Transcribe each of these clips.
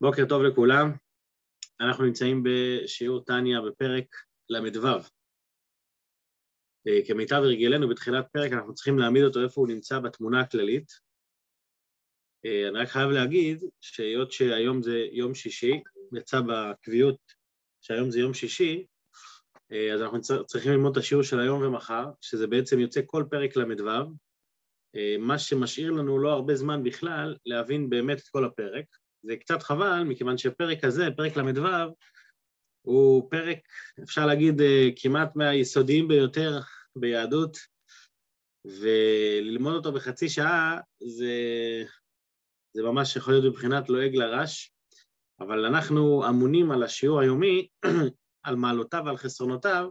בוקר טוב לכולם, אנחנו נמצאים בשיעור טניה בפרק ל"ו. אה, כמיטב הרגלנו בתחילת פרק אנחנו צריכים להעמיד אותו איפה הוא נמצא בתמונה הכללית. אה, אני רק חייב להגיד שהיות שהיום זה יום שישי, יצא בקביעות שהיום זה יום שישי, אה, אז אנחנו צריכים ללמוד את השיעור של היום ומחר, שזה בעצם יוצא כל פרק ל"ו, מה שמשאיר לנו לא הרבה זמן בכלל להבין באמת את כל הפרק. זה קצת חבל, מכיוון שהפרק הזה, פרק ל"ו, הוא פרק, אפשר להגיד, אה, כמעט מהיסודיים ביותר ביהדות, וללמוד אותו בחצי שעה זה, זה ממש יכול להיות מבחינת לועג לרש, אבל אנחנו אמונים על השיעור היומי, על מעלותיו ועל חסרונותיו,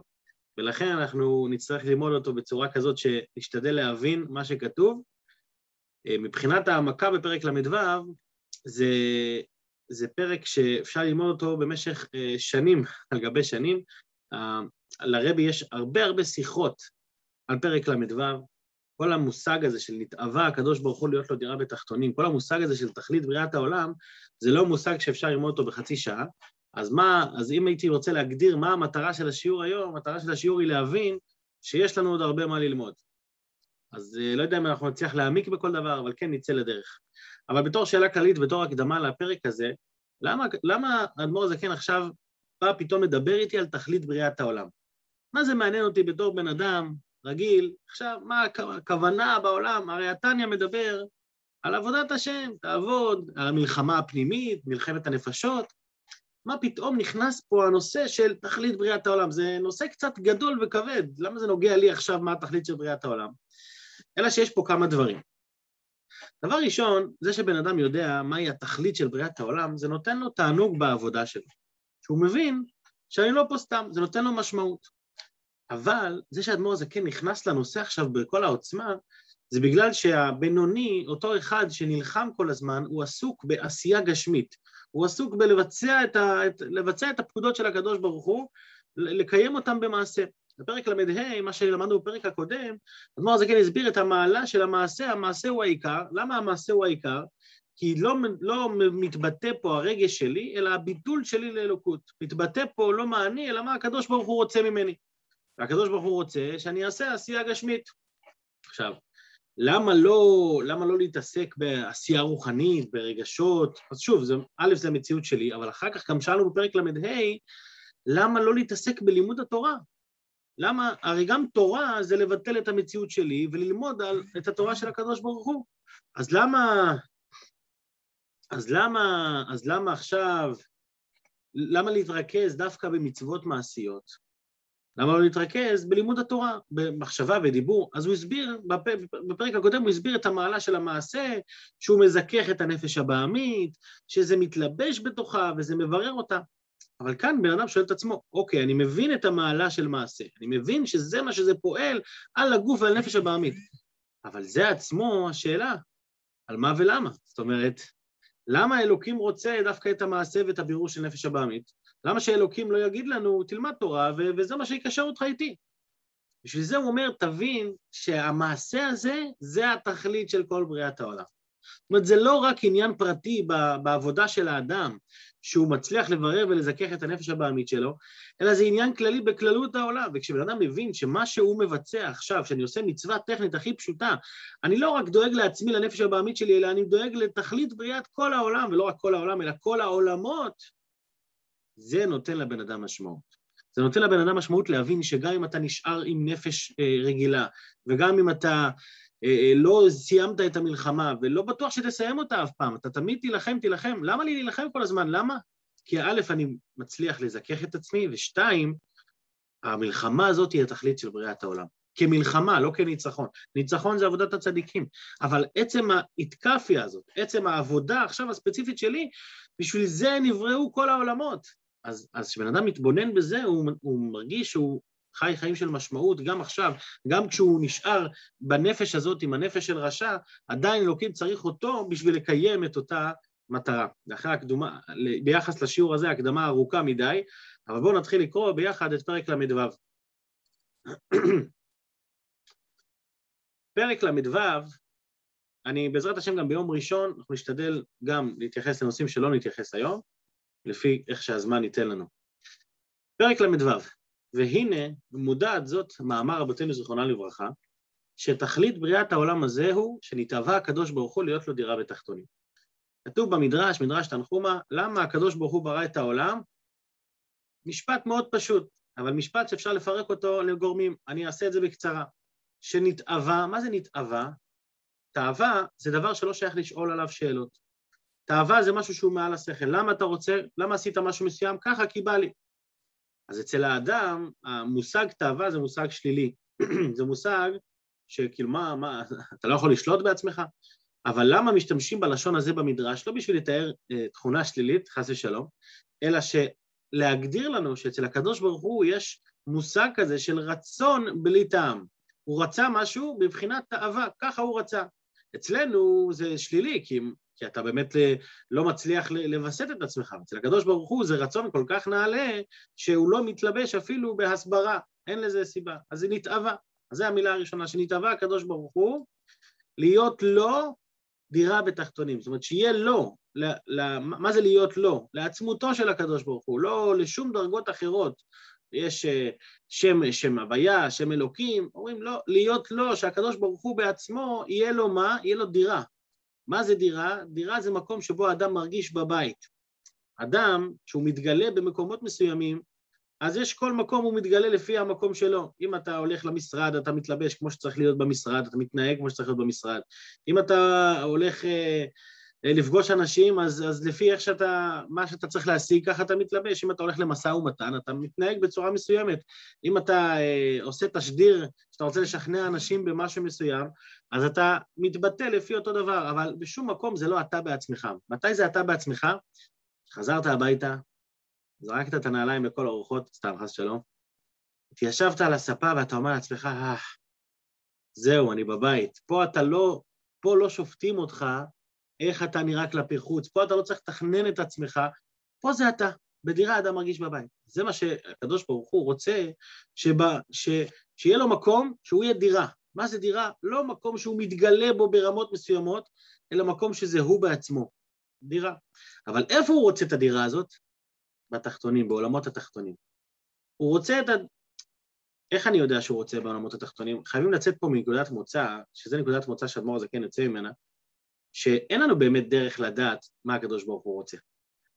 ולכן אנחנו נצטרך ללמוד אותו בצורה כזאת שנשתדל להבין מה שכתוב. אה, מבחינת העמקה בפרק ל"ו, זה, זה פרק שאפשר ללמוד אותו במשך uh, שנים על גבי שנים. Uh, לרבי יש הרבה הרבה שיחות על פרק ל"ו, כל המושג הזה של נתאווה הקדוש ברוך הוא להיות לו דירה בתחתונים, כל המושג הזה של תכלית בריאת העולם, זה לא מושג שאפשר ללמוד אותו בחצי שעה. אז מה, אז אם הייתי רוצה להגדיר מה המטרה של השיעור היום, המטרה של השיעור היא להבין שיש לנו עוד הרבה מה ללמוד. אז uh, לא יודע אם אנחנו נצליח להעמיק בכל דבר, אבל כן נצא לדרך. אבל בתור שאלה כללית, בתור הקדמה לפרק הזה, למה, למה האדמו"ר הזקן עכשיו בא פתאום לדבר איתי על תכלית בריאת העולם? מה זה מעניין אותי בתור בן אדם רגיל? עכשיו, מה הכוונה בעולם? הרי התניא מדבר על עבודת השם, תעבוד, על המלחמה הפנימית, מלחמת הנפשות. מה פתאום נכנס פה הנושא של תכלית בריאת העולם? זה נושא קצת גדול וכבד, למה זה נוגע לי עכשיו מה התכלית של בריאת העולם? אלא שיש פה כמה דברים. דבר ראשון, זה שבן אדם יודע מהי התכלית של בריאת העולם, זה נותן לו תענוג בעבודה שלו. שהוא מבין שאני לא פה סתם, זה נותן לו משמעות. אבל זה שהאדמו"ר הזה כן נכנס לנושא עכשיו בכל העוצמה, זה בגלל שהבינוני, אותו אחד שנלחם כל הזמן, הוא עסוק בעשייה גשמית. הוא עסוק בלבצע את, ה, את, לבצע את הפקודות של הקדוש ברוך הוא, לקיים אותם במעשה. בפרק ל"ה, מה שלמדנו בפרק הקודם, אדמו"ר הזקן הסביר את המעלה של המעשה, המעשה הוא העיקר. למה המעשה הוא העיקר? כי לא, לא מתבטא פה הרגש שלי, אלא הביטול שלי לאלוקות. מתבטא פה לא מה אני, אלא מה הקדוש ברוך הוא רוצה ממני. והקדוש ברוך הוא רוצה שאני אעשה עשייה גשמית. עכשיו, למה לא, למה לא להתעסק בעשייה רוחנית, ברגשות? אז שוב, זה, א', זה המציאות שלי, אבל אחר כך גם שאלנו בפרק ל"ה, למה לא להתעסק בלימוד התורה? למה? הרי גם תורה זה לבטל את המציאות שלי וללמוד על, את התורה של הקדוש ברוך הוא. אז למה, אז למה, אז למה עכשיו, למה להתרכז דווקא במצוות מעשיות? למה לא להתרכז בלימוד התורה, במחשבה ודיבור? אז הוא הסביר, בפרק הקודם הוא הסביר את המעלה של המעשה, שהוא מזכך את הנפש הבעמית, שזה מתלבש בתוכה וזה מברר אותה. אבל כאן בן אדם שואל את עצמו, אוקיי, אני מבין את המעלה של מעשה, אני מבין שזה מה שזה פועל על הגוף ועל נפש הבעמית, אבל זה עצמו השאלה, על מה ולמה. זאת אומרת, למה אלוקים רוצה דווקא את המעשה ואת הבירור של נפש הבעמית? למה שאלוקים לא יגיד לנו, תלמד תורה, ו- וזה מה שיקשר אותך איתי? בשביל זה הוא אומר, תבין שהמעשה הזה, זה התכלית של כל בריאת העולם. זאת אומרת, זה לא רק עניין פרטי בעבודה של האדם, שהוא מצליח לברר ולזכך את הנפש הבעמית שלו, אלא זה עניין כללי בכללות העולם. וכשבן אדם מבין שמה שהוא מבצע עכשיו, שאני עושה מצווה טכנית הכי פשוטה, אני לא רק דואג לעצמי, לנפש הבעמית שלי, אלא אני דואג לתכלית בריאת כל העולם, ולא רק כל העולם, אלא כל העולמות, זה נותן לבן אדם משמעות. זה נותן לבן אדם משמעות להבין שגם אם אתה נשאר עם נפש אה, רגילה, וגם אם אתה לא סיימת את המלחמה, ולא בטוח שתסיים אותה אף פעם, אתה תמיד תילחם, תילחם. למה לי להילחם כל הזמן? למה? כי א', אני מצליח לזכך את עצמי, ושתיים, המלחמה הזאת היא התכלית של בריאת העולם. כמלחמה, לא כניצחון. ניצחון זה עבודת הצדיקים, אבל עצם האתקפיה הזאת, עצם העבודה עכשיו הספציפית שלי, בשביל זה נבראו כל העולמות. אז כשבן אדם מתבונן בזה, הוא, הוא מרגיש שהוא חי חיים של משמעות גם עכשיו, גם כשהוא נשאר בנפש הזאת עם הנפש של רשע, עדיין אלוקים צריך אותו בשביל לקיים את אותה מטרה. לאחר הקדומה, ביחס לשיעור הזה, הקדמה ארוכה מדי, אבל בואו נתחיל לקרוא ביחד את פרק ל"ו. פרק ל"ו, אני בעזרת השם גם ביום ראשון, אנחנו נשתדל גם להתייחס לנושאים שלא נתייחס היום, לפי איך שהזמן ייתן לנו. פרק ל"ו, והנה מודעת זאת מאמר רבותינו זיכרונה לברכה, שתכלית בריאת העולם הזה הוא שנתאווה הקדוש ברוך הוא להיות לו דירה בתחתונים. כתוב במדרש, מדרש תנחומה, למה הקדוש ברוך הוא ברא את העולם? משפט מאוד פשוט, אבל משפט שאפשר לפרק אותו לגורמים. אני אעשה את זה בקצרה. שנתאווה, מה זה נתאווה? תאווה זה דבר שלא שייך לשאול עליו שאלות. תאווה זה משהו שהוא מעל השכל. למה אתה רוצה, למה עשית משהו מסוים? ככה, כי בא לי. אז אצל האדם, המושג תאווה זה מושג שלילי. זה מושג שכאילו, מה, מה, אתה לא יכול לשלוט בעצמך? אבל למה משתמשים בלשון הזה במדרש? לא בשביל לתאר אה, תכונה שלילית, חס ושלום, אלא שלהגדיר לנו שאצל הקדוש ברוך הוא יש מושג כזה של רצון בלי טעם. הוא רצה משהו בבחינת תאווה, ככה הוא רצה. אצלנו זה שלילי, כי, כי אתה באמת אה, לא מצליח לווסת את עצמך. אצל הקדוש ברוך הוא זה רצון כל כך נעלה, שהוא לא מתלבש אפילו בהסברה, אין לזה סיבה. אז זה נתאווה. אז זו המילה הראשונה, שנתאווה הקדוש ברוך הוא, להיות לו דירה בתחתונים. זאת אומרת, שיהיה לו, ל, ל, מה זה להיות לו? לעצמותו של הקדוש ברוך הוא, לא לשום דרגות אחרות. יש אה, שם, שם הוויה, שם אלוקים, אומרים לא, להיות לו, שהקדוש ברוך הוא בעצמו, יהיה לו מה? יהיה לו דירה. מה זה דירה? דירה זה מקום שבו האדם מרגיש בבית. אדם, כשהוא מתגלה במקומות מסוימים, אז יש כל מקום, הוא מתגלה לפי המקום שלו. אם אתה הולך למשרד, אתה מתלבש כמו שצריך להיות במשרד, אתה מתנהג כמו שצריך להיות במשרד. אם אתה הולך אה, לפגוש אנשים, אז, אז לפי איך שאתה, מה שאתה צריך להשיג, ככה אתה מתלבש. אם אתה הולך למשא ומתן, אתה מתנהג בצורה מסוימת. אם אתה אה, עושה תשדיר, שאתה רוצה לשכנע אנשים במשהו מסוים, אז אתה מתבטא לפי אותו דבר, אבל בשום מקום זה לא אתה בעצמך. מתי זה אתה בעצמך? חזרת הביתה, זרקת את הנעליים לכל הרוחות, סתם, חס שלום, התיישבת על הספה ואתה אומר לעצמך, אה, זהו, אני בבית. פה אתה לא, פה לא שופטים אותך איך אתה נראה כלפי חוץ, פה אתה לא צריך לתכנן את עצמך, פה זה אתה, בדירה אדם מרגיש בבית. זה מה שהקדוש ברוך הוא רוצה, שבא, ש, שיהיה לו מקום שהוא יהיה דירה. מה זה דירה? לא מקום שהוא מתגלה בו ברמות מסוימות, אלא מקום שזה הוא בעצמו, דירה. אבל איפה הוא רוצה את הדירה הזאת? בתחתונים, בעולמות התחתונים. הוא רוצה את ה... איך אני יודע שהוא רוצה בעולמות התחתונים? חייבים לצאת פה מנקודת מוצא, שזו נקודת מוצא שאדמו"ר הזקן יוצא ממנה, שאין לנו באמת דרך לדעת מה הקדוש ברוך הוא רוצה.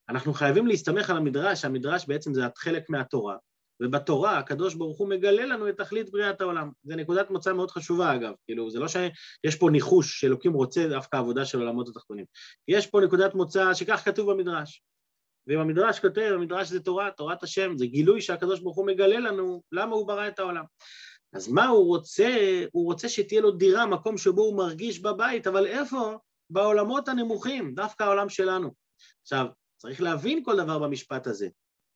אנחנו חייבים להסתמך על המדרש, המדרש בעצם זה חלק מהתורה, ובתורה הקדוש ברוך הוא מגלה לנו את תכלית בריאת העולם. זו נקודת מוצא מאוד חשובה אגב, כאילו זה לא שיש פה ניחוש שאלוקים רוצה דווקא עבודה של עולמות התחתונים. יש פה נקודת מוצא שכך כתוב במדרש. ואם המדרש כותב, המדרש זה תורה, תורת השם, זה גילוי שהקדוש ברוך הוא מגלה לנו למה הוא ברא את העולם. אז מה הוא רוצה? הוא רוצה שתהיה לו דירה, מקום שבו הוא מרגיש בבית, אבל איפה? בעולמות הנמוכים, דווקא העולם שלנו. עכשיו, צריך להבין כל דבר במשפט הזה.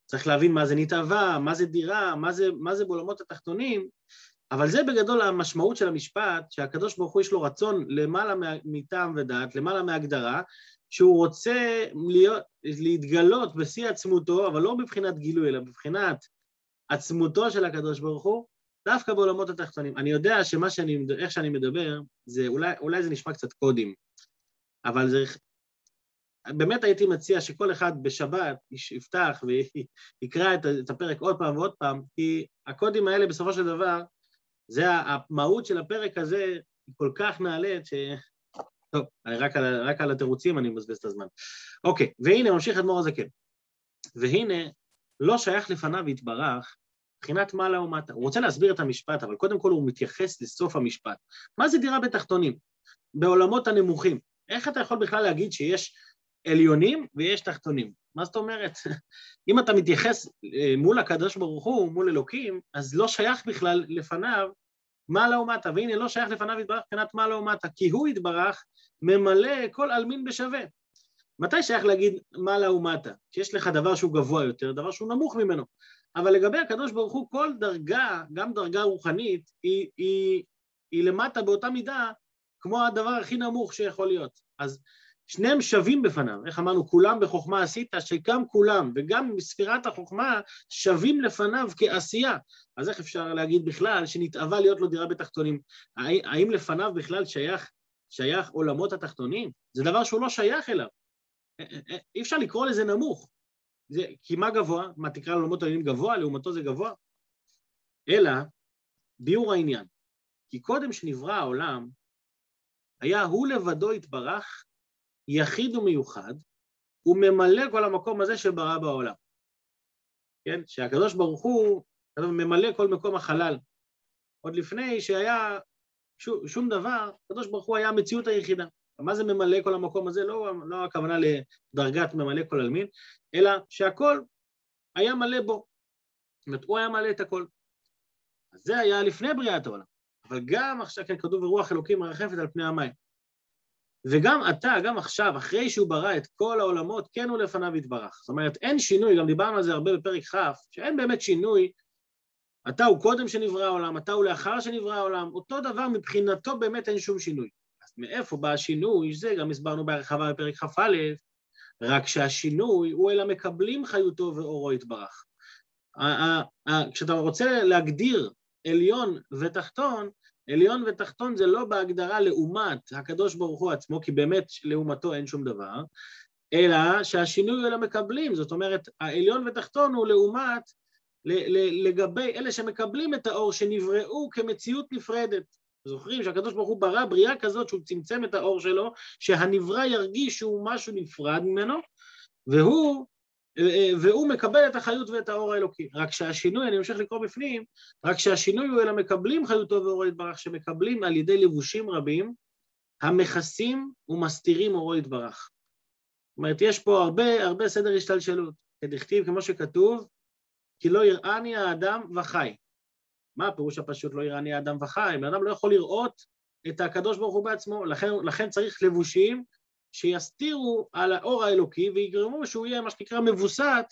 צריך להבין מה זה נתעבה, מה זה דירה, מה זה, מה זה בעולמות התחתונים, אבל זה בגדול המשמעות של המשפט, שהקדוש ברוך הוא יש לו רצון למעלה מטעם ודעת, למעלה מהגדרה, שהוא רוצה להיות, להתגלות בשיא עצמותו, אבל לא מבחינת גילוי, אלא מבחינת עצמותו של הקדוש ברוך הוא, דווקא בעולמות התחתונים. אני יודע שמה שאני, איך שאני מדבר, זה אולי, אולי זה נשמע קצת קודים, אבל זה... באמת הייתי מציע שכל אחד בשבת יפתח ויקרא את הפרק עוד פעם ועוד פעם, כי הקודים האלה בסופו של דבר, זה המהות של הפרק הזה, היא כל כך נעלית, ש... טוב, רק על, רק על התירוצים אני מבזבז את הזמן. אוקיי, והנה ממשיך אדמו"ר הזקן. והנה, לא שייך לפניו יתברך מבחינת מעלה ומטה. הוא רוצה להסביר את המשפט, אבל קודם כל הוא מתייחס לסוף המשפט. מה זה דירה בתחתונים? בעולמות הנמוכים. איך אתה יכול בכלל להגיד שיש עליונים ויש תחתונים? מה זאת אומרת? אם אתה מתייחס אה, מול הקדוש ברוך הוא, מול אלוקים, אז לא שייך בכלל לפניו מעלה ומטה, והנה לא שייך לפניו יתברך מבחינת מעלה ומטה, כי הוא יתברך ממלא כל עלמין בשווה. מתי שייך להגיד מעלה ומטה? כשיש לך דבר שהוא גבוה יותר, דבר שהוא נמוך ממנו. אבל לגבי הקדוש ברוך הוא, כל דרגה, גם דרגה רוחנית, היא, היא, היא למטה באותה מידה כמו הדבר הכי נמוך שיכול להיות. אז שניהם שווים בפניו, איך אמרנו, כולם בחוכמה עשית, שגם כולם וגם בספירת החוכמה שווים לפניו כעשייה. אז איך אפשר להגיד בכלל שנתאווה להיות לו דירה בתחתונים? האם לפניו בכלל שייך שייך עולמות התחתונים? זה דבר שהוא לא שייך אליו. אי אפשר לקרוא לזה נמוך. זה, כי מה גבוה? מה תקרא לעולמות העליונים גבוה? לעומתו זה גבוה? אלא ביאור העניין. כי קודם שנברא העולם, היה הוא לבדו התברך, יחיד ומיוחד, וממלא כל המקום הזה שברא בעולם. כן? שהקדוש ברוך הוא ממלא כל מקום החלל. עוד לפני שהיה שום, שום דבר, הקדוש ברוך הוא היה המציאות היחידה. מה זה ממלא כל המקום הזה? לא, לא הכוונה לדרגת ממלא כל עלמין, אלא שהכל היה מלא בו. זאת אומרת, הוא היה מלא את הכל. אז זה היה לפני בריאת העולם. אבל גם עכשיו, כן, כתוב ורוח אלוקים מרחפת על פני המים. וגם אתה, גם עכשיו, אחרי שהוא ברא את כל העולמות, כן הוא לפניו יתברך. זאת אומרת, אין שינוי, גם דיברנו על זה הרבה בפרק כ', שאין באמת שינוי. אתה הוא קודם שנברא העולם, אתה הוא לאחר שנברא העולם, אותו דבר מבחינתו באמת אין שום שינוי. אז מאיפה בא השינוי? זה גם הסברנו בהרחבה בפרק כ"א, רק שהשינוי הוא אלא מקבלים חיותו ואורו יתברך. כשאתה רוצה להגדיר עליון ותחתון, עליון ותחתון זה לא בהגדרה לעומת הקדוש ברוך הוא עצמו, כי באמת לעומתו אין שום דבר, אלא שהשינוי הוא אלא מקבלים, זאת אומרת, העליון ותחתון הוא לעומת לגבי אלה שמקבלים את האור שנבראו כמציאות נפרדת. זוכרים שהקדוש ברוך הוא ברא בריאה כזאת שהוא צמצם את האור שלו, שהנברא ירגיש שהוא משהו נפרד ממנו, והוא והוא מקבל את החיות ואת האור האלוקי. רק שהשינוי, אני ממשיך לקרוא בפנים, רק שהשינוי הוא אלא מקבלים חיותו ואורו יתברך, שמקבלים על ידי לבושים רבים, המכסים ומסתירים אורו יתברך. זאת אומרת, יש פה הרבה, הרבה סדר השתלשלות. כדכתיב, כמו שכתוב, כי לא יראני האדם וחי. מה הפירוש הפשוט לא יראני האדם וחי? בן אדם לא יכול לראות את הקדוש ברוך הוא בעצמו, לכן, לכן צריך לבושים שיסתירו על האור האלוקי ויגרמו שהוא יהיה מה שנקרא מבוסת,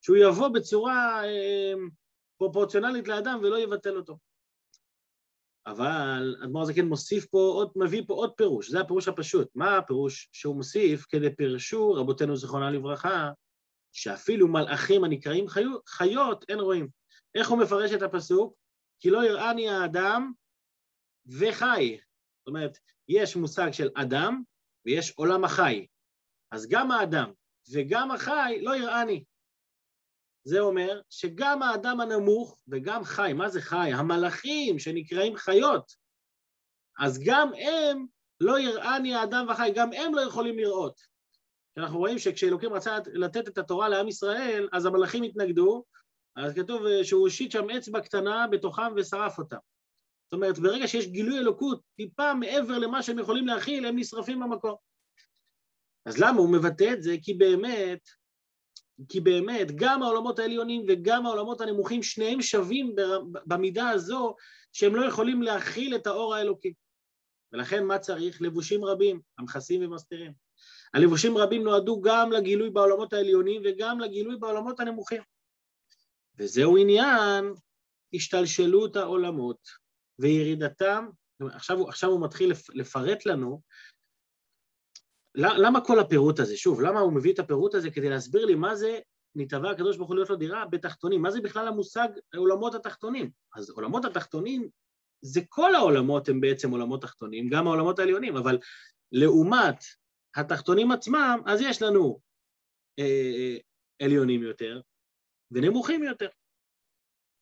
שהוא יבוא בצורה אה, פרופורציונלית לאדם ולא יבטל אותו. אבל אדמו"ר הזקן מוסיף פה עוד, מביא פה עוד פירוש, זה הפירוש הפשוט. מה הפירוש שהוא מוסיף? כדי פירשו רבותינו זיכרונה לברכה, שאפילו מלאכים הנקראים חיות, חיות אין רואים. איך הוא מפרש את הפסוק? כי לא יראני האדם וחי. זאת אומרת, יש מושג של אדם ויש עולם החי. אז גם האדם וגם החי לא יראני. זה אומר שגם האדם הנמוך וגם חי, מה זה חי? המלאכים שנקראים חיות, אז גם הם לא יראני האדם וחי, גם הם לא יכולים לראות. אנחנו רואים שכשאלוקים רצה לתת את התורה לעם ישראל, אז המלאכים התנגדו, אז כתוב שהוא הושיט שם אצבע קטנה בתוכם ושרף אותם. אומרת, ברגע שיש גילוי אלוקות טיפה מעבר למה שהם יכולים להכיל, הם נשרפים במקום. אז למה הוא מבטא את זה? כי באמת, כי באמת, גם העולמות העליונים וגם העולמות הנמוכים, שניהם שווים במידה הזו שהם לא יכולים להכיל את האור האלוקי. ולכן מה צריך? לבושים רבים, המכסים ומסתירים. הלבושים רבים נועדו גם לגילוי בעולמות העליונים וגם לגילוי בעולמות הנמוכים. וזהו עניין השתלשלות העולמות. וירידתם, עכשיו, עכשיו הוא מתחיל לפרט לנו, למה כל הפירוט הזה? שוב, למה הוא מביא את הפירוט הזה? כדי להסביר לי מה זה נתבע הקדוש ברוך הוא להיות לו דירה בתחתונים, מה זה בכלל המושג עולמות התחתונים? אז עולמות התחתונים, זה כל העולמות הם בעצם עולמות תחתונים, גם העולמות העליונים, אבל לעומת התחתונים עצמם, אז יש לנו אה, עליונים יותר ונמוכים יותר.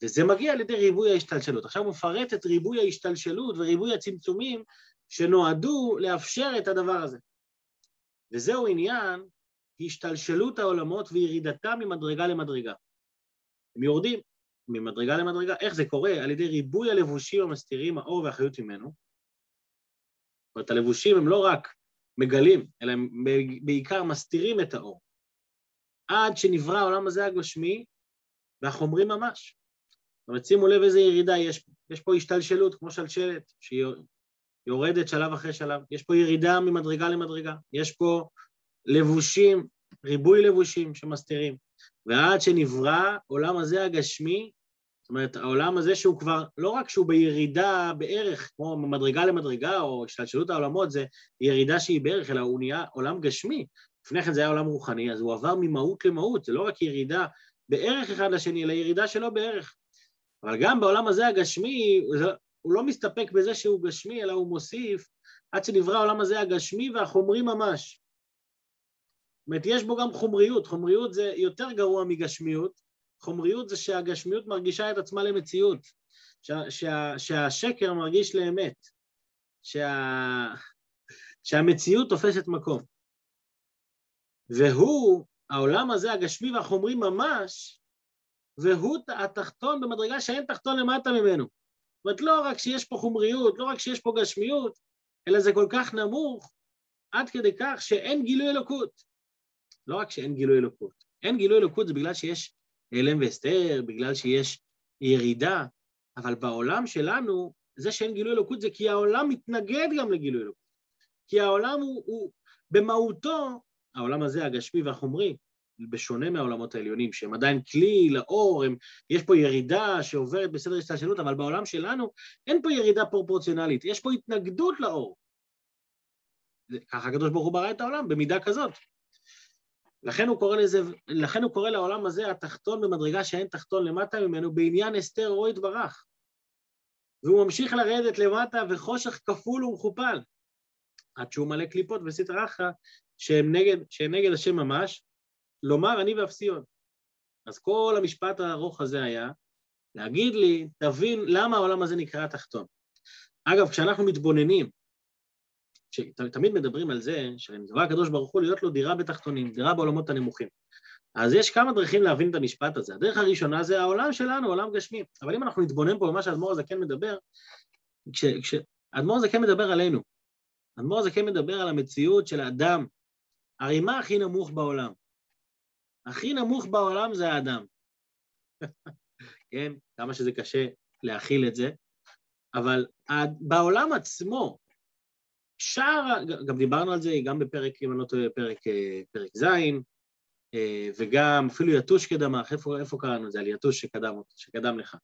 וזה מגיע על ידי ריבוי ההשתלשלות. עכשיו הוא מפרט את ריבוי ההשתלשלות וריבוי הצמצומים שנועדו לאפשר את הדבר הזה. וזהו עניין השתלשלות העולמות וירידתם ממדרגה למדרגה. הם יורדים ממדרגה למדרגה. איך זה קורה? על ידי ריבוי הלבושים המסתירים האור והחיות ממנו. זאת אומרת, הלבושים הם לא רק מגלים, אלא הם בעיקר מסתירים את האור. עד שנברא העולם הזה הגשמי, והחומרים ממש. אומרת, שימו לב איזה ירידה יש פה. יש פה השתלשלות, כמו שלשלת, שהיא יורדת שלב אחרי שלב. יש פה ירידה ממדרגה למדרגה. יש פה לבושים, ריבוי לבושים שמסתירים. ועד שנברא עולם הזה הגשמי, זאת אומרת, העולם הזה שהוא כבר, לא רק שהוא בירידה בערך, כמו ממדרגה למדרגה, או השתלשלות העולמות, זה ירידה שהיא בערך, אלא הוא נהיה עולם גשמי. לפני כן זה היה עולם רוחני, אז הוא עבר ממהות למהות, זה לא רק ירידה בערך אחד לשני, אלא ירידה שלא בערך. אבל גם בעולם הזה הגשמי, הוא לא מסתפק בזה שהוא גשמי, אלא הוא מוסיף עד שנברא העולם הזה הגשמי והחומרי ממש. זאת אומרת, יש בו גם חומריות, חומריות זה יותר גרוע מגשמיות, חומריות זה שהגשמיות מרגישה את עצמה למציאות, שה, שה, שהשקר מרגיש לאמת, שה, שהמציאות תופסת מקום. והוא, העולם הזה הגשמי והחומרי ממש, והוא התחתון במדרגה שאין תחתון למטה ממנו. זאת אומרת, לא רק שיש פה חומריות, לא רק שיש פה גשמיות, אלא זה כל כך נמוך, עד כדי כך שאין גילוי אלוקות. לא רק שאין גילוי אלוקות, אין גילוי אלוקות זה בגלל שיש הלם והסתר, בגלל שיש ירידה, אבל בעולם שלנו, זה שאין גילוי אלוקות זה כי העולם מתנגד גם לגילוי אלוקות. כי העולם הוא, הוא במהותו, העולם הזה, הגשמי והחומרי, בשונה מהעולמות העליונים, שהם עדיין כלי לאור, הם, יש פה ירידה שעוברת בסדר השתלשלות, אבל בעולם שלנו אין פה ירידה פרופורציונלית, יש פה התנגדות לאור. ככה הקדוש ברוך הוא ברא את העולם, במידה כזאת. לכן הוא קורא לזה, לכן הוא קורא לעולם הזה התחתון במדרגה שאין תחתון למטה ממנו, בעניין אסתר או יתברך. והוא ממשיך לרדת למטה וחושך כפול ומכופל, עד שהוא מלא קליפות וסטרא אחרא שהם נגד, שהם נגד השם ממש, לומר אני ואפסיון. אז כל המשפט הארוך הזה היה להגיד לי, תבין למה העולם הזה נקרא תחתון. אגב, כשאנחנו מתבוננים תמיד מדברים על זה שנקרא הקדוש ברוך הוא להיות לו דירה בתחתונים, דירה בעולמות הנמוכים. אז יש כמה דרכים להבין את המשפט הזה. הדרך הראשונה זה העולם שלנו, עולם גשמי. אבל אם אנחנו נתבונן פה במה שאדמו"ר הזקן מדבר, כשאדמו"ר הזקן מדבר עלינו, אדמו"ר הזקן מדבר על המציאות של האדם. הרי מה הכי נמוך בעולם? הכי נמוך בעולם זה האדם. כן, כמה שזה קשה להכיל את זה, אבל בעולם עצמו, שער, גם דיברנו על זה, גם בפרק, אם אני לא טועה, פרק, פרק ז', אה, וגם אפילו יתוש קדמך, איפה, איפה קראנו את זה? על יתוש שקדם, שקדם לך.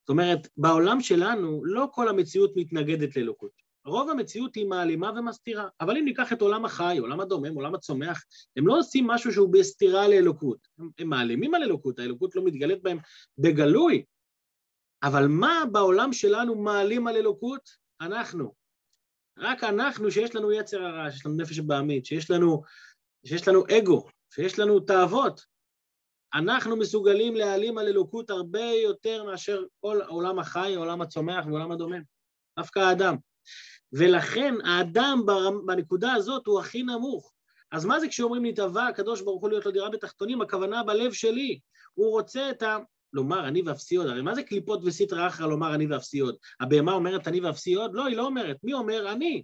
זאת אומרת, בעולם שלנו לא כל המציאות מתנגדת לאלוקות. רוב המציאות היא מעלימה ומסתירה. אבל אם ניקח את עולם החי, עולם הדומם, עולם הצומח, הם לא עושים משהו שהוא בסתירה לאלוקות. הם, מעלימים על אלוקות, האלוקות לא מתגלית בהם בגלוי. אבל מה בעולם שלנו מעלים על אלוקות? אנחנו. רק אנחנו, שיש לנו יצר הרע, שיש לנו נפש בעמית, שיש לנו, שיש לנו אגו, שיש לנו תאוות, אנחנו מסוגלים להעלים על אלוקות הרבה יותר מאשר כל העולם החי, העולם הצומח ועולם הדומם. דווקא האדם. ולכן האדם בנקודה הזאת הוא הכי נמוך. אז מה זה כשאומרים נתבע הקדוש ברוך הוא להיות לו דירה בתחתונים? הכוונה בלב שלי. הוא רוצה את ה... לומר אני ואפסי עוד, הרי מה זה קליפות וסיטרא אחרא לומר אני ואפסי עוד? הבהמה אומרת אני ואפסי עוד? לא, היא לא אומרת. מי אומר? אני.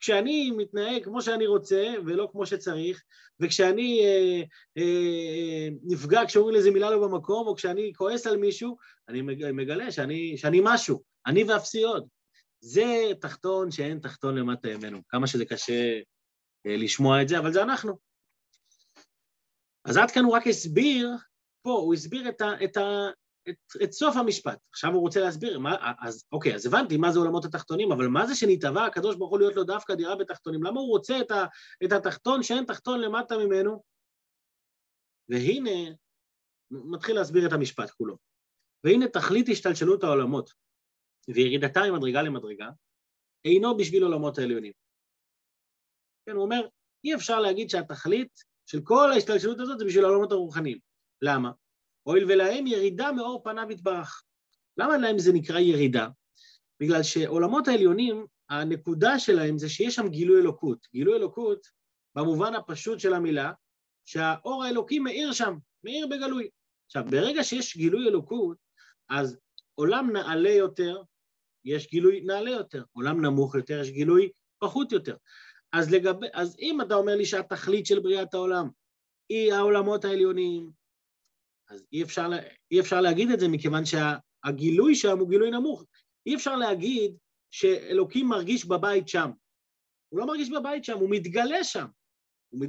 כשאני מתנהג כמו שאני רוצה ולא כמו שצריך, וכשאני אה, אה, נפגע כשאומרים לי איזה מילה לא במקום, או כשאני כועס על מישהו, אני מגלה שאני, שאני משהו, אני ואפסי עוד. זה תחתון שאין תחתון למטה ימינו. כמה שזה קשה אה, לשמוע את זה, אבל זה אנחנו. אז עד כאן הוא רק הסביר פה הוא הסביר את, ה, את, ה, את, את סוף המשפט. עכשיו הוא רוצה להסביר, מה, אז אוקיי, אז הבנתי מה זה עולמות התחתונים, אבל מה זה שנתבע הקדוש ברוך הוא להיות לו דווקא דירה בתחתונים? למה הוא רוצה את, ה, את התחתון שאין תחתון למטה ממנו? והנה, מתחיל להסביר את המשפט כולו. והנה תכלית השתלשלות העולמות וירידתה ממדרגה למדרגה, אינו בשביל עולמות העליונים. כן, הוא אומר, אי אפשר להגיד שהתכלית של כל ההשתלשלות הזאת זה בשביל העולמות הרוחניים. למה? הואיל ולהם ירידה מאור פניו יתברך. למה להם זה נקרא ירידה? בגלל שעולמות העליונים, הנקודה שלהם זה שיש שם גילוי אלוקות. גילוי אלוקות, במובן הפשוט של המילה, שהאור האלוקי מאיר שם, מאיר בגלוי. עכשיו, ברגע שיש גילוי אלוקות, אז עולם נעלה יותר, יש גילוי נעלה יותר, עולם נמוך יותר, יש גילוי פחות יותר. אז, לגבי, אז אם אתה אומר לי שהתכלית של בריאת העולם היא העולמות העליונים, אז אי אפשר, אי אפשר להגיד את זה מכיוון שהגילוי שם הוא גילוי נמוך. אי אפשר להגיד שאלוקים מרגיש בבית שם. הוא לא מרגיש בבית שם, הוא מתגלה שם.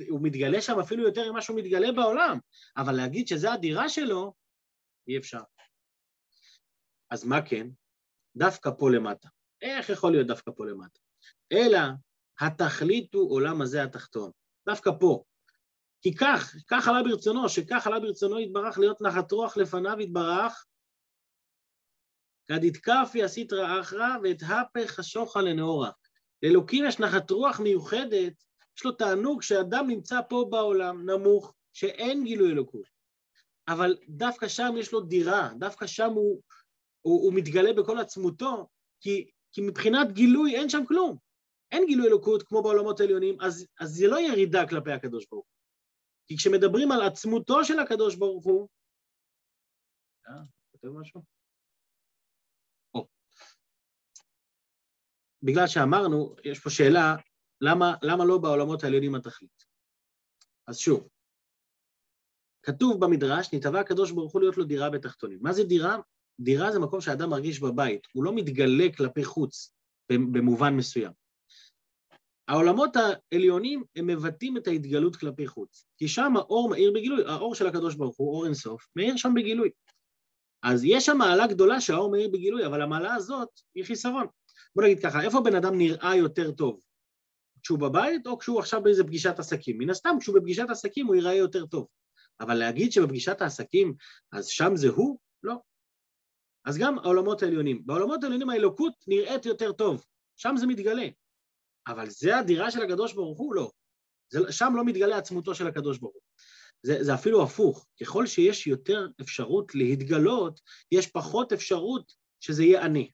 הוא מתגלה שם אפילו יותר ממה שהוא מתגלה בעולם, אבל להגיד שזה הדירה שלו, אי אפשר. אז מה כן? דווקא פה למטה. איך יכול להיות דווקא פה למטה? אלא התכלית הוא עולם הזה התחתון. דווקא פה. כי כך, כך עלה ברצונו, שכך עלה ברצונו יתברך להיות נחת רוח לפניו יתברך, כד יתקפי הסיטרא אחרא ואת הפך השוחה לנאורה. לאלוקים יש נחת רוח מיוחדת, יש לו תענוג שאדם נמצא פה בעולם, נמוך, שאין גילוי אלוקות. אבל דווקא שם יש לו דירה, דווקא שם הוא, הוא, הוא מתגלה בכל עצמותו, כי, כי מבחינת גילוי אין שם כלום. אין גילוי אלוקות כמו בעולמות העליונים, אז, אז זה לא ירידה כלפי הקדוש ברוך הוא. כי כשמדברים על עצמותו של הקדוש ברוך הוא, אה, כותב משהו? או. בגלל שאמרנו, יש פה שאלה, למה, למה לא בעולמות העליונים התכלית? אז שוב, כתוב במדרש, נתבע הקדוש ברוך הוא להיות לו דירה בתחתונים. מה זה דירה? דירה זה מקום שאדם מרגיש בבית, הוא לא מתגלה כלפי חוץ במובן מסוים. העולמות העליונים הם מבטאים את ההתגלות כלפי חוץ, כי שם האור מאיר בגילוי, האור של הקדוש ברוך הוא, אור אינסוף, מאיר שם בגילוי. אז יש שם מעלה גדולה שהאור מאיר בגילוי, אבל המעלה הזאת היא חיסרון. בוא נגיד ככה, איפה בן אדם נראה יותר טוב? כשהוא בבית או כשהוא עכשיו באיזה פגישת עסקים? מן הסתם, כשהוא בפגישת עסקים הוא ייראה יותר טוב. אבל להגיד שבפגישת העסקים, אז שם זה הוא? לא. אז גם העולמות העליונים. בעולמות העליונים האלוקות נראית יותר טוב, שם זה מתגלה. אבל זה הדירה של הקדוש ברוך הוא? לא. זה, שם לא מתגלה עצמותו של הקדוש ברוך הוא. זה, זה אפילו הפוך. ככל שיש יותר אפשרות להתגלות, יש פחות אפשרות שזה יהיה אני.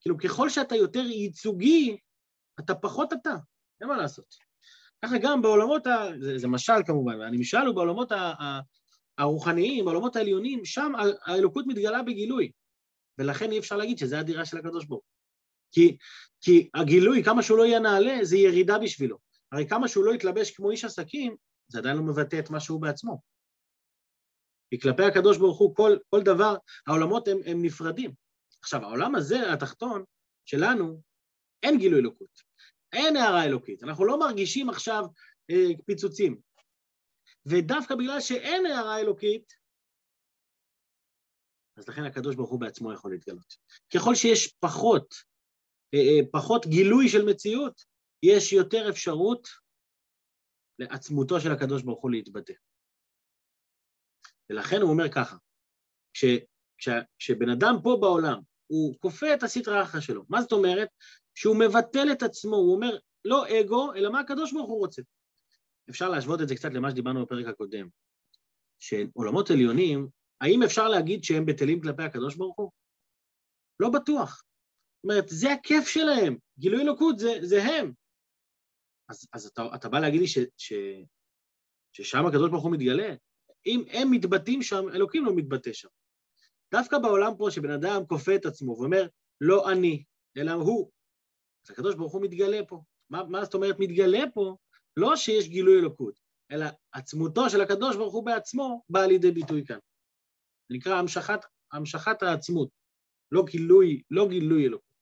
כאילו, ככל שאתה יותר ייצוגי, אתה פחות אתה, אין מה לעשות. ככה גם בעולמות, ה... זה, זה משל כמובן, אני משל הוא בעולמות הרוחניים, בעולמות העליונים, שם האלוקות מתגלה בגילוי, ולכן אי אפשר להגיד שזה הדירה של הקדוש ברוך כי, כי הגילוי, כמה שהוא לא יהיה נעלה, זה ירידה בשבילו. הרי כמה שהוא לא יתלבש כמו איש עסקים, זה עדיין לא מבטא את מה שהוא בעצמו. כי כלפי הקדוש ברוך הוא, כל, כל דבר, העולמות הם, הם נפרדים. עכשיו, העולם הזה, התחתון, שלנו, אין גילוי אלוקות. אין הערה אלוקית. אנחנו לא מרגישים עכשיו אה, פיצוצים. ודווקא בגלל שאין הערה אלוקית, אז לכן הקדוש ברוך הוא בעצמו יכול להתגלות. ככל שיש פחות, אה, אה, פחות גילוי של מציאות, יש יותר אפשרות לעצמותו של הקדוש ברוך הוא להתבטא. ולכן הוא אומר ככה, כש, כש, כשבן אדם פה בעולם, הוא כופה את הסטרא אחרא שלו. מה זאת אומרת? שהוא מבטל את עצמו, הוא אומר, לא אגו, אלא מה הקדוש ברוך הוא רוצה. אפשר להשוות את זה קצת למה שדיברנו בפרק הקודם, שעולמות עליונים, האם אפשר להגיד שהם בטלים כלפי הקדוש ברוך הוא? לא בטוח. זאת אומרת, זה הכיף שלהם, גילוי אלוקות זה, זה הם. אז, אז אתה, אתה בא להגיד לי ש, ש, ששם הקדוש ברוך הוא מתגלה? אם הם מתבטאים שם, אלוקים לא מתבטא שם. דווקא בעולם פה, שבן אדם כופה את עצמו ואומר, לא אני, אלא הוא, אז הקדוש ברוך הוא מתגלה פה. מה, מה זאת אומרת מתגלה פה? לא שיש גילוי אלוקות, אלא עצמותו של הקדוש ברוך הוא בעצמו באה לידי ביטוי כאן. זה נקרא המשכת, המשכת העצמות, לא גילוי, לא גילוי אלוקות.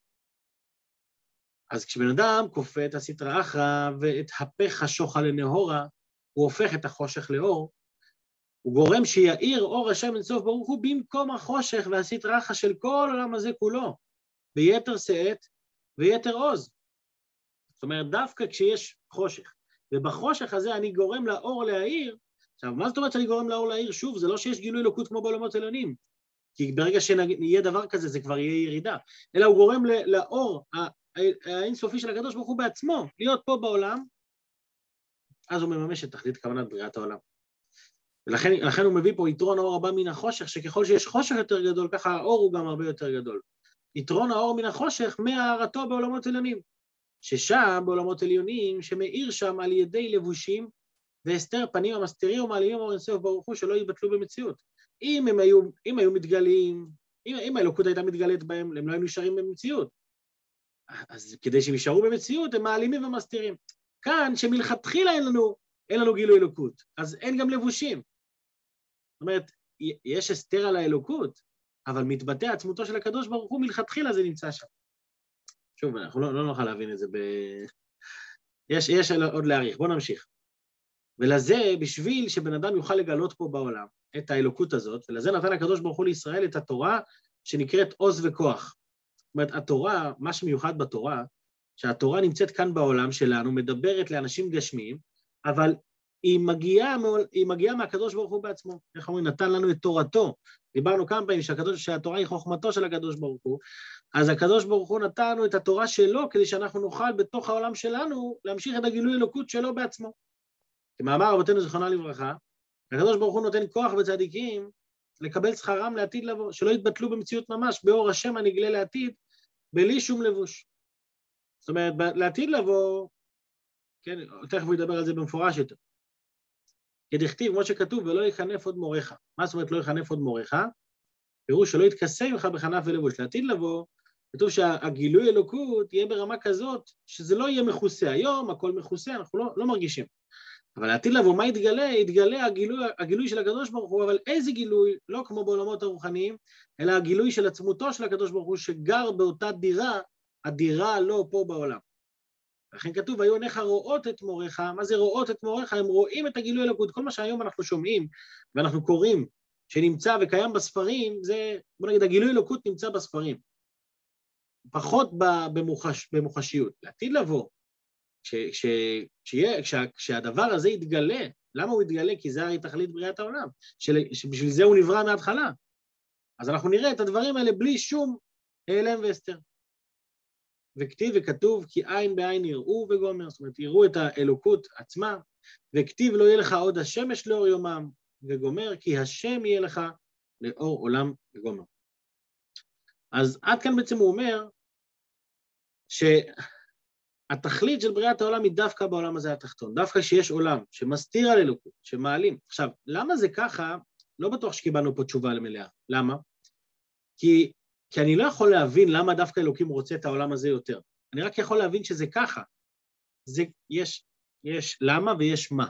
אז כשבן אדם כופה את הסטרא אחרא ואת הפך השוחא לנהורה, הוא הופך את החושך לאור, הוא גורם שיאיר אור השם אינסוף ברוך הוא במקום החושך והסטרא אחרא של כל העולם הזה כולו, ביתר שאת ויתר עוז. זאת אומרת, דווקא כשיש חושך, ובחושך הזה אני גורם לאור להאיר, עכשיו, מה זאת אומרת שאני גורם לאור להאיר? שוב, זה לא שיש גילוי אלוקות כמו בעולמות עליונים, כי ברגע שיהיה דבר כזה זה כבר יהיה ירידה, אלא הוא גורם לאור האינסופי של הקדוש ברוך הוא בעצמו, להיות פה בעולם, אז הוא מממש את תכלית כוונת בריאת העולם. ולכן הוא מביא פה יתרון האור הבא מן החושך, שככל שיש חושך יותר גדול, ככה האור הוא גם הרבה יותר גדול. יתרון האור מן החושך מהארתו בעולמות עליונים. ששם, בעולמות עליונים, שמאיר שם על ידי לבושים והסתר פנים המסתירים ומעלימים אור אינסוף ברוך הוא שלא יתבטלו במציאות. אם הם היו, אם היו מתגלים, אם, אם האלוקות הייתה מתגלית בהם, הם לא היו נשארים במציאות. אז כדי שהם יישארו במציאות, הם מעלימים ומסתירים. כאן, שמלכתחילה אין לנו, אין לנו גילוי אלוקות, אז אין גם לבושים. זאת אומרת, יש הסתר על האלוקות, אבל מתבטא עצמותו של הקדוש ברוך הוא, מלכתחילה זה נמצא שם. שוב, אנחנו לא, לא נוכל להבין את זה ב... יש, יש עוד להעריך, בואו נמשיך. ולזה, בשביל שבן אדם יוכל לגלות פה בעולם את האלוקות הזאת, ולזה נתן הקדוש ברוך הוא לישראל את התורה שנקראת עוז וכוח. זאת אומרת, התורה, מה שמיוחד בתורה, שהתורה נמצאת כאן בעולם שלנו, מדברת לאנשים גשמיים, אבל היא מגיעה, היא מגיעה מהקדוש ברוך הוא בעצמו. איך אומרים? נתן לנו את תורתו. דיברנו כמה פעמים שהקדוש, שהתורה היא חוכמתו של הקדוש ברוך הוא, אז הקדוש ברוך הוא נתן לנו את התורה שלו כדי שאנחנו נוכל בתוך העולם שלנו להמשיך את הגילוי אלוקות שלו בעצמו. כמאמר רבותינו זיכרונה לברכה, הקדוש ברוך הוא נותן כוח בצדיקים לקבל שכרם לעתיד לבוא, שלא יתבטלו במציאות ממש, באור השם הנגלה לעתיד, בלי שום לבוש. זאת אומרת, לעתיד לבוא, כן, תכף הוא ידבר על זה במפורש יותר. כדכתיב, כמו שכתוב, ולא יכנף עוד מוריך. מה זאת אומרת לא יכנף עוד מוריך? פירוש שלא יתכסה ממך בכנף ולבוש. לעתיד לבוא, כתוב שהגילוי אלוקות יהיה ברמה כזאת שזה לא יהיה מכוסה. היום הכל מכוסה, אנחנו לא, לא מרגישים. אבל לעתיד לבוא, מה יתגלה? יתגלה הגילוי, הגילוי של הקדוש ברוך הוא, אבל איזה גילוי? לא כמו בעולמות הרוחניים, אלא הגילוי של עצמותו של הקדוש ברוך הוא, שגר באותה דירה, הדירה לא פה בעולם. לכן כתוב, היו עיניך רואות את מוריך, מה זה רואות את מוריך? הם רואים את הגילוי אלוקות. כל מה שהיום אנחנו שומעים ואנחנו קוראים, שנמצא וקיים בספרים, זה, בוא נגיד, הגילוי אלוקות נמצא בספרים. פחות במוחש, במוחשיות. לעתיד לבוא, כשהדבר הזה יתגלה, למה הוא יתגלה? כי זה הרי תכלית בריאת העולם, שבשביל זה הוא נברא מההתחלה. אז אנחנו נראה את הדברים האלה בלי שום העלם והסתר. וכתיב וכתוב כי עין בעין יראו וגומר, זאת אומרת יראו את האלוקות עצמה, וכתיב לא יהיה לך עוד השמש לאור יומם, וגומר כי השם יהיה לך לאור עולם וגומר. אז עד כאן בעצם הוא אומר שהתכלית של בריאת העולם היא דווקא בעולם הזה התחתון, דווקא שיש עולם שמסתיר על אלוקות, שמעלים. עכשיו, למה זה ככה? לא בטוח שקיבלנו פה תשובה למלאה. למה? כי כי אני לא יכול להבין למה דווקא אלוקים רוצה את העולם הזה יותר. אני רק יכול להבין שזה ככה. זה, יש, יש למה ויש מה.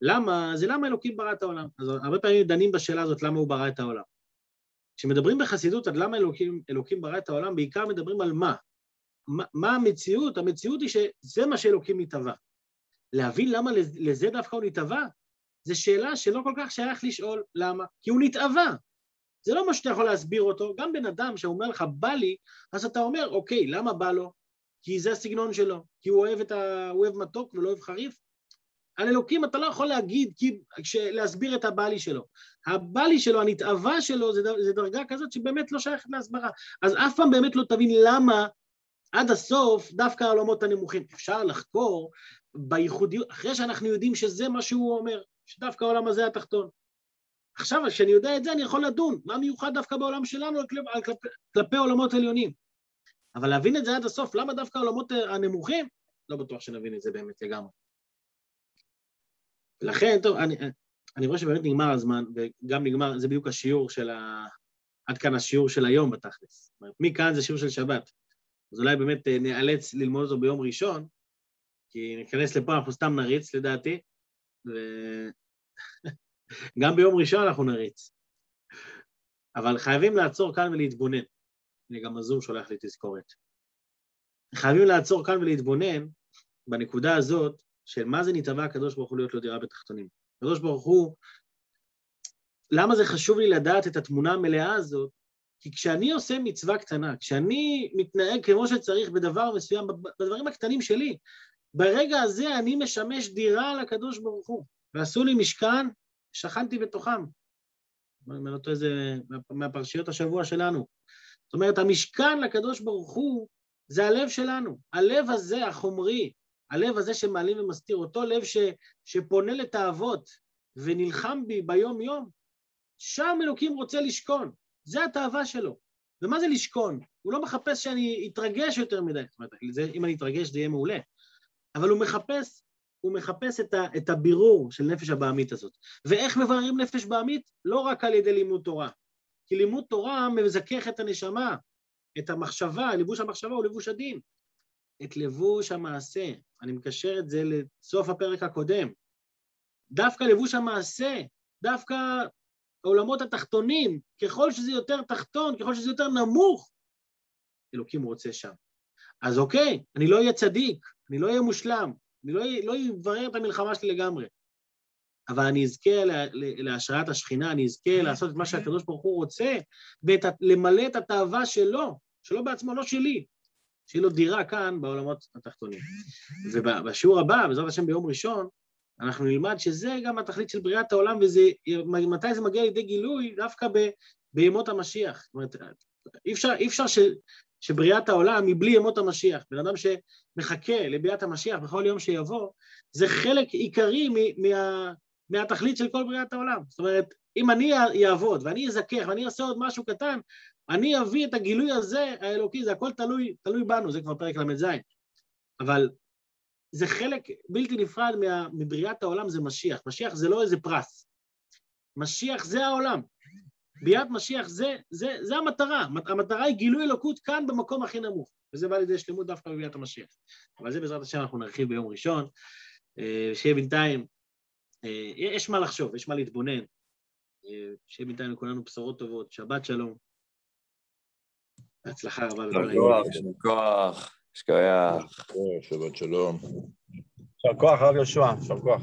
למה? זה למה אלוקים ברא את העולם. אז הרבה פעמים דנים בשאלה הזאת למה הוא ברא את העולם. כשמדברים בחסידות עד למה אלוקים, אלוקים ברא את העולם, בעיקר מדברים על מה. מה, מה המציאות? המציאות היא שזה מה שאלוקים נתבע. להבין למה לזה דווקא הוא נתבע, זו שאלה שלא כל כך שייך לשאול למה, כי הוא נתאווה. זה לא מה שאתה יכול להסביר אותו, גם בן אדם שאומר לך בא לי, אז אתה אומר אוקיי, למה בא לו? כי זה הסגנון שלו, כי הוא אוהב, ה... הוא אוהב מתוק ולא אוהב חריף. על אלוקים אתה לא יכול להגיד, כי... להסביר את הבא לי שלו. הבא לי שלו, הנתאווה שלו, זה, זה דרגה כזאת שבאמת לא שייכת להסברה. אז אף פעם באמת לא תבין למה עד הסוף דווקא העולמות הנמוכים. אפשר לחקור בייחודיות, אחרי שאנחנו יודעים שזה מה שהוא אומר, שדווקא העולם הזה התחתון. עכשיו, כשאני יודע את זה, אני יכול לדון, מה מיוחד דווקא בעולם שלנו על כלפי, על כלפי, כלפי עולמות עליונים. אבל להבין את זה עד הסוף, למה דווקא העולמות הנמוכים? לא בטוח שנבין את זה באמת לגמרי. לכן, טוב, אני, אני רואה שבאמת נגמר הזמן, וגם נגמר, זה בדיוק השיעור של ה... עד כאן השיעור של היום בתכלס. זאת אומרת, מכאן זה שיעור של שבת. אז אולי באמת אה, נאלץ ללמוד אותו ביום ראשון, כי ניכנס לפה, אנחנו סתם נריץ לדעתי, ו... גם ביום ראשון אנחנו נריץ. אבל חייבים לעצור כאן ולהתבונן. הנה, גם הזום שולח לי תזכורת. חייבים לעצור כאן ולהתבונן בנקודה הזאת של מה זה נתבע הקדוש ברוך הוא להיות לו דירה בתחתונים. הקדוש ברוך הוא, למה זה חשוב לי לדעת את התמונה המלאה הזאת? כי כשאני עושה מצווה קטנה, כשאני מתנהג כמו שצריך בדבר מסוים, בדברים הקטנים שלי, ברגע הזה אני משמש דירה לקדוש ברוך הוא, ועשו לי משכן שכנתי בתוכם. אני לא טועה, זה מהפרשיות השבוע שלנו. זאת אומרת, המשכן לקדוש ברוך הוא זה הלב שלנו. הלב הזה, החומרי, הלב הזה שמעלים ומסתיר, אותו לב ש, שפונה לתאוות ונלחם בי ביום-יום, שם אלוקים רוצה לשכון. זה התאווה שלו. ומה זה לשכון? הוא לא מחפש שאני אתרגש יותר מדי. זאת אומרת, אם אני אתרגש זה יהיה מעולה. אבל הוא מחפש הוא מחפש את, ה, את הבירור של נפש הבעמית הזאת. ואיך מבררים נפש בעמית? לא רק על ידי לימוד תורה. כי לימוד תורה מזכך את הנשמה, את המחשבה, לבוש המחשבה הוא לבוש הדין. את לבוש המעשה, אני מקשר את זה לסוף הפרק הקודם. דווקא לבוש המעשה, דווקא העולמות התחתונים, ככל שזה יותר תחתון, ככל שזה יותר נמוך, אלוקים רוצה שם. אז אוקיי, אני לא אהיה צדיק, אני לא אהיה מושלם, אני לא, לא אברר את המלחמה שלי לגמרי, אבל אני אזכה להשראת השכינה, אני אזכה לעשות את מה שהקדוש ברוך הוא רוצה, ולמלא את התאווה שלו, שלו בעצמו, לא שלי, שיהיה לו דירה כאן בעולמות התחתונים. ובשיעור הבא, בעזרת השם ביום ראשון, אנחנו נלמד שזה גם התכלית של בריאת העולם, ומתי זה מגיע לידי גילוי? דווקא ב, בימות המשיח. זאת אומרת, אי אפשר, אי אפשר ש, שבריאת העולם היא בלי ימות המשיח. בן אדם שמחכה לביאת המשיח בכל יום שיבוא, זה חלק עיקרי מ, מה, מהתכלית של כל בריאת העולם. זאת אומרת, אם אני אעבוד ואני אזכך ואני אעשה עוד משהו קטן, אני אביא את הגילוי הזה, האלוקי, זה הכל תלוי, תלוי בנו, זה כבר פרק ל"ז. אבל זה חלק בלתי נפרד מה, מבריאת העולם, זה משיח. משיח זה לא איזה פרס. משיח זה העולם. ביאת משיח זה, זה, זה המטרה. המטרה היא גילוי אלוקות כאן במקום הכי נמוך. וזה בא לידי שלמות דווקא בביאת המשיח. אבל זה בעזרת השם אנחנו נרחיב ביום ראשון. אה, שיהיה בינתיים, אה, יש מה לחשוב, יש מה להתבונן. אה, שיהיה בינתיים לכולנו בשורות טובות, שבת שלום. בהצלחה רבה. יישר כוח, יישר כוח, שבת שלום. יישר כוח, הרב יהושע, יישר כוח.